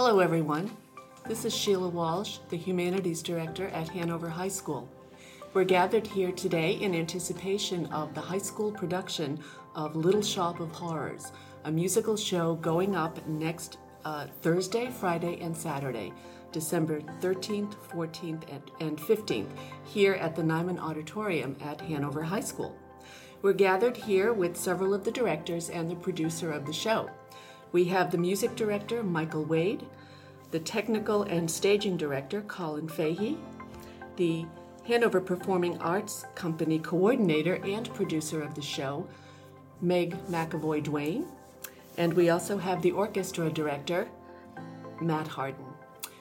Hello, everyone. This is Sheila Walsh, the Humanities Director at Hanover High School. We're gathered here today in anticipation of the high school production of Little Shop of Horrors, a musical show going up next uh, Thursday, Friday, and Saturday, December 13th, 14th, and, and 15th, here at the Nyman Auditorium at Hanover High School. We're gathered here with several of the directors and the producer of the show. We have the music director, Michael Wade, the technical and staging director, Colin Fahey, the Hanover Performing Arts Company coordinator and producer of the show, Meg McAvoy Duane, and we also have the orchestra director, Matt Harden.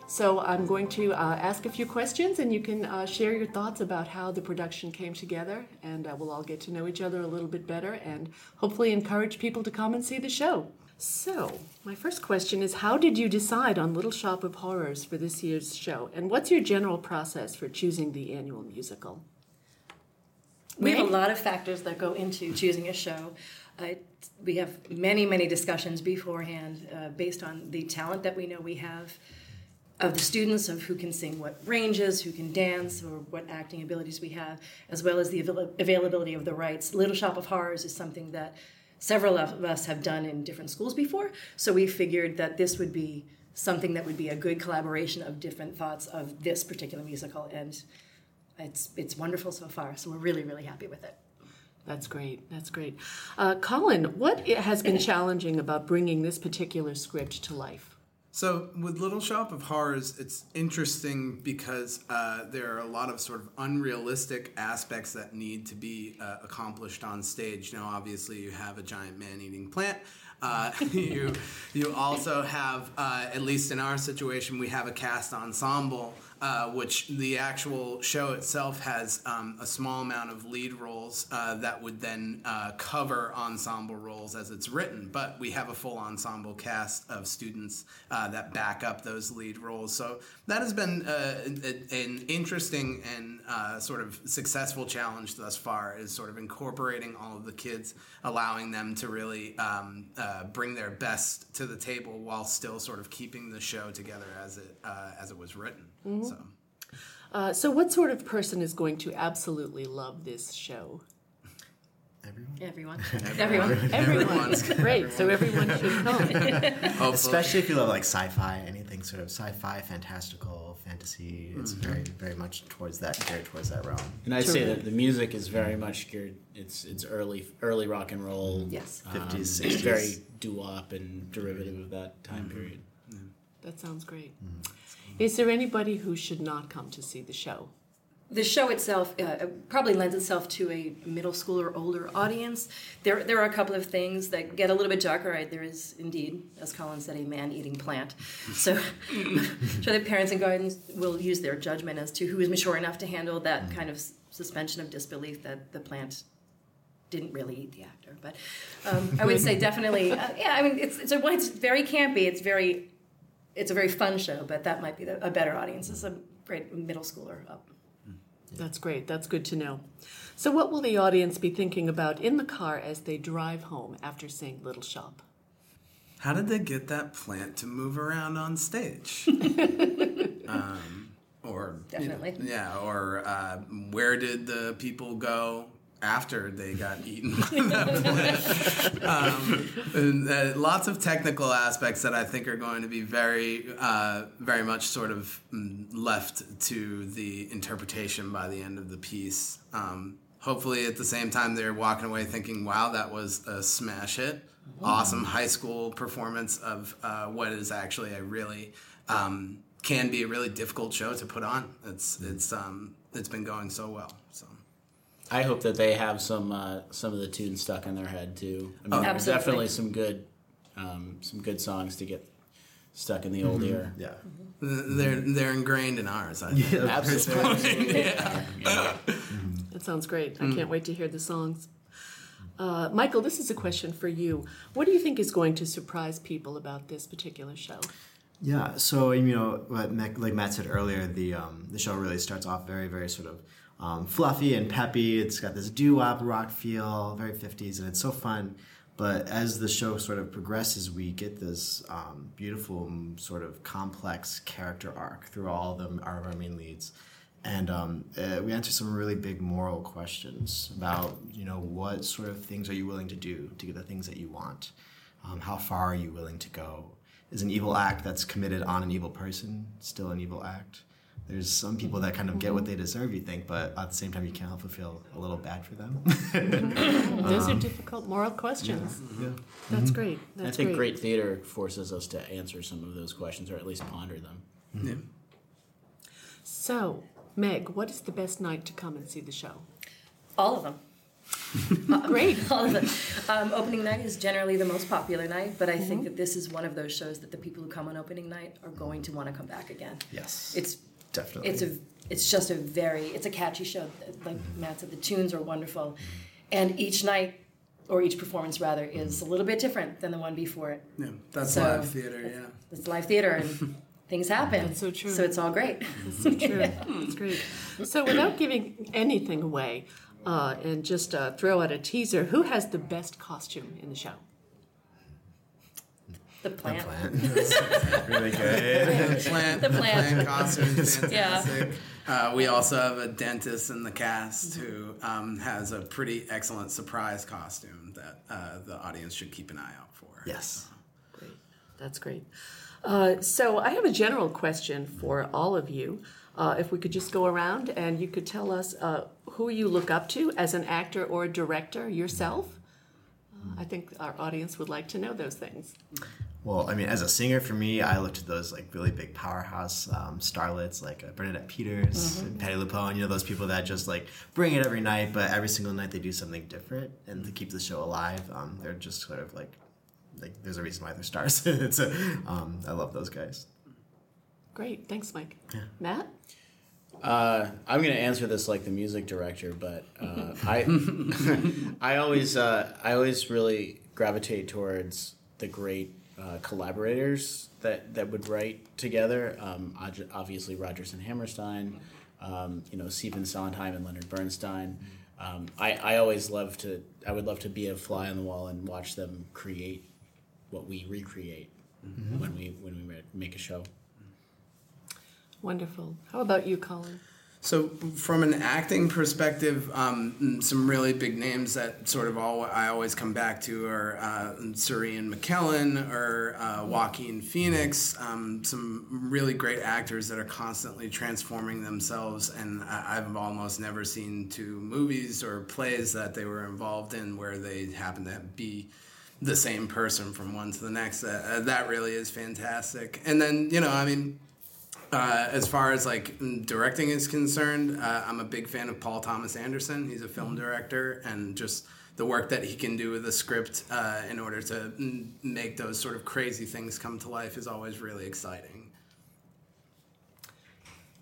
So I'm going to uh, ask a few questions, and you can uh, share your thoughts about how the production came together, and uh, we'll all get to know each other a little bit better, and hopefully encourage people to come and see the show. So, my first question is How did you decide on Little Shop of Horrors for this year's show? And what's your general process for choosing the annual musical? We have a lot of factors that go into choosing a show. Uh, we have many, many discussions beforehand uh, based on the talent that we know we have of the students, of who can sing what ranges, who can dance, or what acting abilities we have, as well as the avail- availability of the rights. Little Shop of Horrors is something that several of us have done in different schools before, so we figured that this would be something that would be a good collaboration of different thoughts of this particular musical, and it's it's wonderful so far. So we're really, really happy with it. That's great. That's great. Uh, Colin, what has been challenging about bringing this particular script to life? So with Little Shop of Horrors, it's interesting because uh, there are a lot of sort of unrealistic aspects that need to be uh, accomplished on stage. Now, obviously, you have a giant man-eating plant. Uh, you you also have, uh, at least in our situation, we have a cast ensemble uh, which the actual show itself has um, a small amount of lead roles uh, that would then uh, cover ensemble roles as it's written. But we have a full ensemble cast of students uh, that back up those lead roles. So that has been uh, an interesting and uh, sort of successful challenge thus far, is sort of incorporating all of the kids, allowing them to really um, bring their best to the table while still sort of keeping the show together as it as it was written. Mm-hmm. So. Uh, so, what sort of person is going to absolutely love this show? Everyone. Everyone. Everyone. Everyone's great. So everyone should come. Especially if you love like sci-fi, anything sort of sci-fi, fantastical, fantasy. It's mm-hmm. very, very much towards that geared towards that realm. And I'd say that the music is very much geared. It's it's early early rock and roll. Yes. Fifties, um, Very doo-wop and derivative of that time mm-hmm. period. That sounds great. Mm-hmm. Is there anybody who should not come to see the show? The show itself uh, probably lends itself to a middle school or older audience. There, there are a couple of things that get a little bit darker. Right? There is indeed, as Colin said, a man-eating plant. So, sure the parents and guardians will use their judgment as to who is mature enough to handle that kind of suspension of disbelief that the plant didn't really eat the actor. But um, I would say definitely, uh, yeah. I mean, it's it's a it's very campy. It's very it's a very fun show, but that might be the, a better audience. It's a great middle schooler up. That's great. That's good to know. So, what will the audience be thinking about in the car as they drive home after seeing Little Shop? How did they get that plant to move around on stage? um, or definitely, you know, yeah. Or uh, where did the people go after they got eaten by that plant. um, and, uh, lots of technical aspects that I think are going to be very, uh, very much sort of mm, left to the interpretation by the end of the piece. Um, hopefully, at the same time, they're walking away thinking, "Wow, that was a smash hit! Awesome high school performance of uh, what is actually a really." Um, can be a really difficult show to put on. It's it's um, it's been going so well. So I hope that they have some uh, some of the tunes stuck in their head too. I mean, oh, definitely some good um, some good songs to get stuck in the old mm-hmm. ear. Yeah, mm-hmm. they're they're ingrained in ours. I think. Yeah, absolutely. yeah. yeah. Mm-hmm. That sounds great. I mm. can't wait to hear the songs. Uh, Michael, this is a question for you. What do you think is going to surprise people about this particular show? Yeah, so you know, like Matt said earlier, the um, the show really starts off very, very sort of um, fluffy and peppy. It's got this doo wop rock feel, very 50s, and it's so fun. But as the show sort of progresses, we get this um, beautiful, mm, sort of complex character arc through all of them, our, our main leads. And um, uh, we answer some really big moral questions about, you know, what sort of things are you willing to do to get the things that you want? Um, how far are you willing to go? Is an evil act that's committed on an evil person still an evil act? There's some people that kind of get what mm-hmm. they deserve, you think, but at the same time, you can't help but feel a little bad for them. Mm-hmm. Those are um, difficult moral questions. yeah. That's mm-hmm. great. I think great theater forces us to answer some of those questions, or at least ponder them. Yeah. So, Meg, what is the best night to come and see the show? All of them. Um, great. All of them. Um, opening night is generally the most popular night, but I think that this is one of those shows that the people who come on opening night are going to want to come back again. Yes. It's definitely. it's a it's just a very it's a catchy show. Like Matt said, the tunes are wonderful, and each night or each performance rather is a little bit different than the one before it. Yeah, that's So- live theater. Yeah. It's live theater and things happen. That's so true. So it's all great. That's so true. That's great. So, without giving anything away, uh, and just uh, throw out a teaser, who has the best costume in the show? The The plant. plant. really good. the Plant, The plant. costume is Yeah. fantastic. Uh, we also have a dentist in the cast who um, has a pretty excellent surprise costume that uh, the audience should keep an eye out for. Yes. Great. That's great. Uh, so, I have a general question for all of you. Uh, if we could just go around and you could tell us uh, who you look up to as an actor or a director yourself. I think our audience would like to know those things. Well, I mean, as a singer, for me, I look to those like really big powerhouse um, starlets like uh, Bernadette Peters and Patti LuPone. You know, those people that just like bring it every night, but every single night they do something different and to keep the show alive. Um, they're just sort of like like there's a reason why they're stars. a, um, I love those guys. Great. Thanks, Mike. Matt? Uh, I'm going to answer this like the music director, but uh, I I always uh, I always really gravitate towards the great uh, collaborators that, that would write together. Um, obviously, Rodgers and Hammerstein, um, you know Stephen Sondheim and Leonard Bernstein. Um, I, I always love to I would love to be a fly on the wall and watch them create what we recreate when we when we make a show. Wonderful. How about you, Colin? So, from an acting perspective, um, some really big names that sort of all I always come back to are uh, Sir Ian McKellen or uh, Joaquin Phoenix. Um, some really great actors that are constantly transforming themselves, and I- I've almost never seen two movies or plays that they were involved in where they happen to be the same person from one to the next. Uh, that really is fantastic. And then, you know, I mean. Uh, as far as like directing is concerned, uh, I'm a big fan of Paul Thomas Anderson. He's a film director, and just the work that he can do with a script uh, in order to mm, make those sort of crazy things come to life is always really exciting.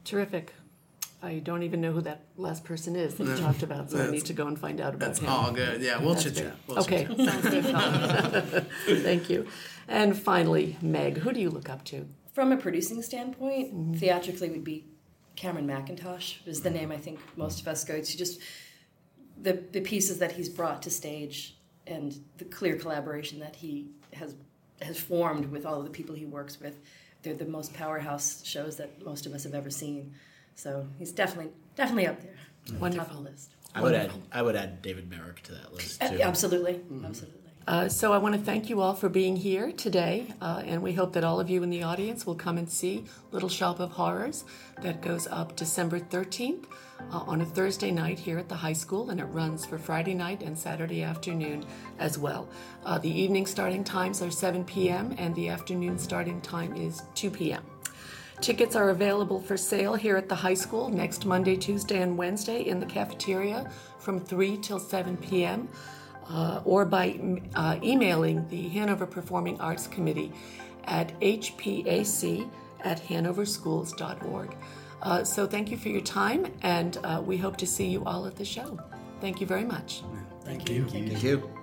Terrific. I don't even know who that last person is that you talked about, so I need to go and find out about That's him. all good. Yeah, we'll chit chat. We'll okay, sounds good. Thank you. And finally, Meg, who do you look up to? From a producing standpoint, mm-hmm. theatrically would be Cameron Mackintosh is the name I think most of us go to. Just the the pieces that he's brought to stage and the clear collaboration that he has has formed with all of the people he works with. They're the most powerhouse shows that most of us have ever seen. So he's definitely definitely up there. Mm-hmm. Top of Wonderful. the list. I would add I would add David Merrick to that list too. Absolutely. Mm-hmm. Absolutely. Uh, so I want to thank you all for being here today, uh, and we hope that all of you in the audience will come and see Little Shop of Horrors that goes up December 13th uh, on a Thursday night here at the high school, and it runs for Friday night and Saturday afternoon as well. Uh, the evening starting times are 7 p.m., and the afternoon starting time is 2 p.m. Tickets are available for sale here at the high school next Monday, Tuesday, and Wednesday in the cafeteria from 3 till 7 p.m. Uh, or by uh, emailing the Hanover Performing Arts Committee at hpac at hanoverschools.org. Uh, so thank you for your time, and uh, we hope to see you all at the show. Thank you very much. Thank you. Thank you.